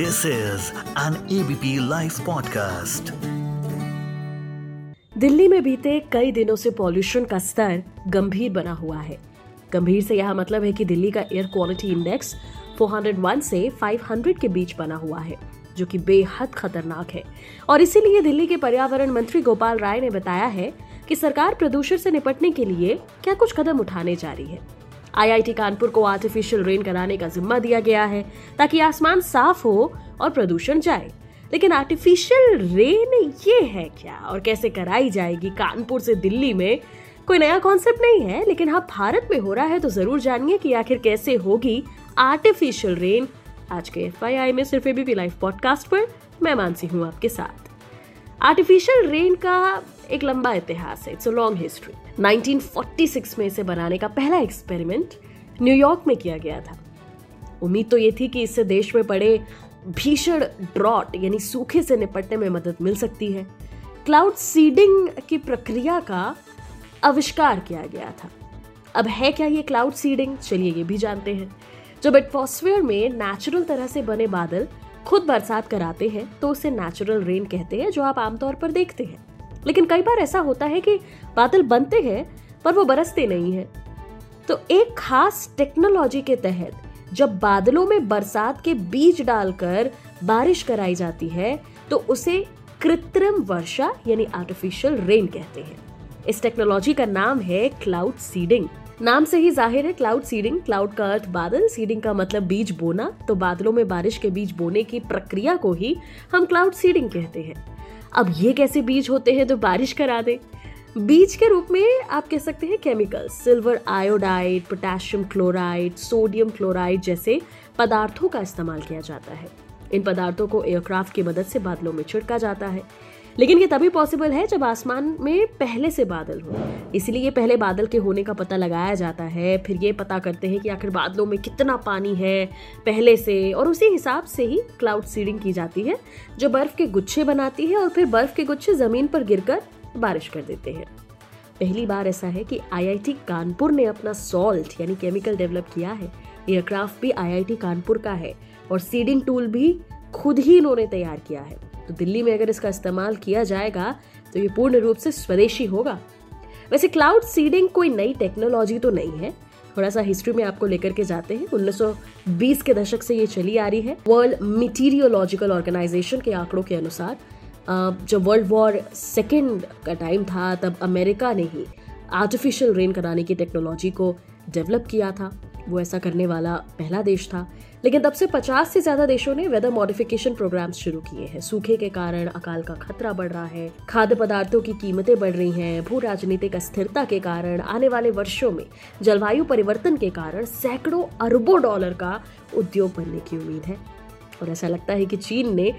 This is an ABP live podcast Delhi में बीते कई दिनों से पॉल्यूशन का स्तर गंभीर बना हुआ है। गंभीर से यह मतलब है कि दिल्ली का एयर क्वालिटी इंडेक्स 401 से 500 के बीच बना हुआ है, जो कि बेहद खतरनाक है। और इसीलिए दिल्ली के पर्यावरण मंत्री गोपाल राय ने बताया है कि सरकार प्रदूषण से निपटने के लिए क्या कुछ कदम उठाने जा रही है। आईआईटी कानपुर को आर्टिफिशियल रेन कराने का जिम्मा दिया गया है ताकि आसमान साफ़ हो और प्रदूषण जाए। लेकिन आर्टिफिशियल रेन ये है क्या? और कैसे कराई जाएगी? कानपुर से दिल्ली में कोई नया कॉन्सेप्ट नहीं है, लेकिन हाँ भारत में हो रहा है तो ज़रूर जानिए कि आखिर कैसे होगी आर्टिफिशियल रेन। आज के एफआईआई में सिर्फ़ एबीपी लाइव पॉडकास्ट पर मैं मानसी हूँ आपके साथ। आर्टिफिशियल रेन का एक लंबा इतिहास है इट्स अ लॉन्ग हिस्ट्री 1946 में इसे बनाने का पहला एक्सपेरिमेंट न्यूयॉर्क में किया गया था। उम्मीद तो ये थी कि इससे देश में पड़े भीषण ड्रॉट यानी सूखे से निपटने में मदद मिल सकती है। क्लाउड सीडिंग की प्रक्रिया का आविष्कार किया गया था। अब है क्या ये क्लाउड सीडिंग चलिए ये भी जानते हैं। जब एटमॉस्फेयर में नेचुरल तरह से बने बादल खुद बरसात कराते हैं तो उसे नेचुरल रेन कहते हैं, जो आप आमतौर पर देखते हैं। लेकिन कई बार ऐसा होता है कि बादल बनते हैं, पर वो बरसते नहीं है। तो एक खास टेक्नोलॉजी के तहत, जब बादलों में बरसात के बीज डालकर बारिश कराई जाती है तो उसे कृत्रिम वर्षा, यानी आर्टिफिशियल रेन कहते हैं। इस टेक्नोलॉजी का नाम है क्लाउड सीडिंग नाम से ही ज़ाहिर है क्लाउड सीडिंग क्लाउड का अर्थ बादल सीडिंग का मतलब बीज बोना। तो बादलों में बारिश के बीज बोने की प्रक्रिया को ही हम क्लाउड सीडिंग कहते हैं। अब ये कैसे बीज होते हैं तो बारिश करा दे। बीज के रूप में आप कह सकते हैं chemicals silver iodide potassium chloride sodium chloride जैसे पदार्थों का इस्तेमाल किया जाता है। इन पदार्थों को एयरक्राफ्ट की मदद से बादलों में छिड़का जाता है। लेकिन ये तभी पॉसिबल है जब आसमान में पहले से बादल हो। इसलिए पहले बादल के होने का पता लगाया जाता है। फिर ये पता करते हैं कि आखिर बादलों में कितना पानी है पहले से, और उसी हिसाब से ही क्लाउड सीडिंग की जाती है, जो बर्फ़ के गुच्छे बनाती है और फिर बर्फ़ के गुच्छे ज़मीन पर गिरकर बारिश कर देते हैं। पहली बार ऐसा है कि आईआईटी कानपुर ने अपना सॉल्ट यानी केमिकल डेवलप किया है। एयरक्राफ्ट भी आईआईटी कानपुर का है, और सीडिंग टूल भी खुद ही इन्होंने तैयार किया है। तो दिल्ली में अगर इसका इस्तेमाल किया जाएगा तो ये पूर्ण रूप से स्वदेशी होगा। वैसे क्लाउड सीडिंग कोई नई टेक्नोलॉजी तो नहीं है। थोड़ा सा हिस्ट्री में आपको लेकर के जाते हैं। 1920 के दशक से ये चली आ रही है। वर्ल्ड मिटीरियोलॉजिकल ऑर्गेनाइजेशन के आंकड़ों के अनुसार जब वर्ल्ड वॉर सेकेंड का टाइम था, तब अमेरिका ने ही आर्टिफिशियल रेन कराने की टेक्नोलॉजी को डेवलप किया था। वो ऐसा करने वाला पहला देश था। लेकिन तब से 50 से ज़्यादा देशों ने वेदर मॉडिफिकेशन प्रोग्राम्स शुरू किए हैं। सूखे के कारण अकाल का खतरा बढ़ रहा है, खाद्य पदार्थों की कीमतें बढ़ रही हैं, भू राजनीतिक अस्थिरता के कारण आने वाले वर्षों में जलवायु परिवर्तन के कारण सैकड़ों अरबों डॉलर का उद्योग बनने की उम्मीद है। और ऐसा लगता है कि चीन ने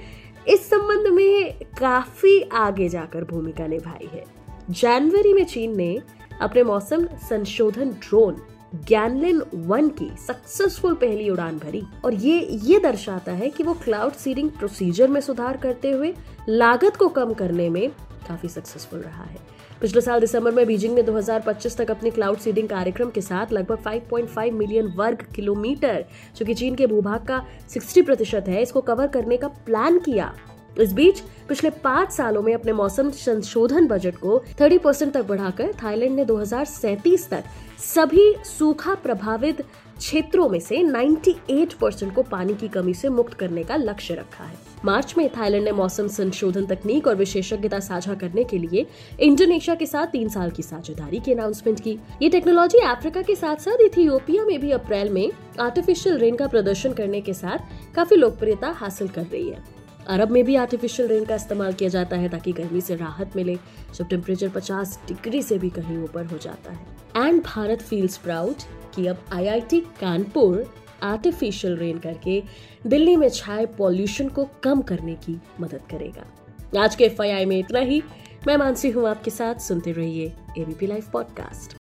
इस संबंध में काफ़ी आगे जाकर भूमिका निभाई है। जनवरी में चीन ने अपने मौसम संशोधन ड्रोन गैनलिन वन की सक्सेसफुल पहली उड़ान भरी। और ये ये दर्शाता है कि वो क्लाउड सीडिंग प्रोसीजर में सुधार करते हुए लागत को कम करने में काफ़ी सक्सेसफुल रहा है। पिछले साल दिसंबर में बीजिंग ने 2025 तक अपने क्लाउड सीडिंग कार्यक्रम के साथ लगभग 5.5 मिलियन वर्ग किलोमीटर, जो कि चीन के भूभाग का 60 प्रतिशत है, इसको कवर करने का प्लान किया। इस बीच, पिछले पाँच सालों में अपने मौसम संशोधन बजट को 30 परसेंट तक बढ़ाकर थाईलैंड ने दो तक सभी सूखा प्रभावित क्षेत्रों में से 98 परसेंट को पानी की कमी से मुक्त करने का लक्ष्य रखा है। मार्च में थाईलैंड ने मौसम संशोधन तकनीक और विशेषज्ञता साझा करने के लिए इंडोनेशिया के साथ तीन साल की साझेदारी की अनाउंसमेंट की। ये टेक्नोलॉजी अफ्रीका के साथ साथ इथियोपिया में भी अप्रैल में आर्टिफिशियल रेन का प्रदर्शन करने के साथ काफ़ी लोकप्रियता हासिल कर रही है। अरब में भी आर्टिफिशियल रेन का इस्तेमाल किया जाता है ताकि गर्मी से राहत मिले। जब टेम्परेचर 50 डिग्री से भी कहीं ऊपर हो जाता है। एंड भारत फील्स प्राउड कि अब आईआईटी कानपुर आर्टिफिशियल रेन करके दिल्ली में छाए पॉल्यूशन को कम करने की मदद करेगा। आज के एफआईआई में इतना ही। मैं मानसी हूँ आपके साथ। सुनते रहिए ABP live podcast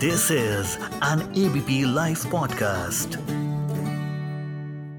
this is an ABP live podcast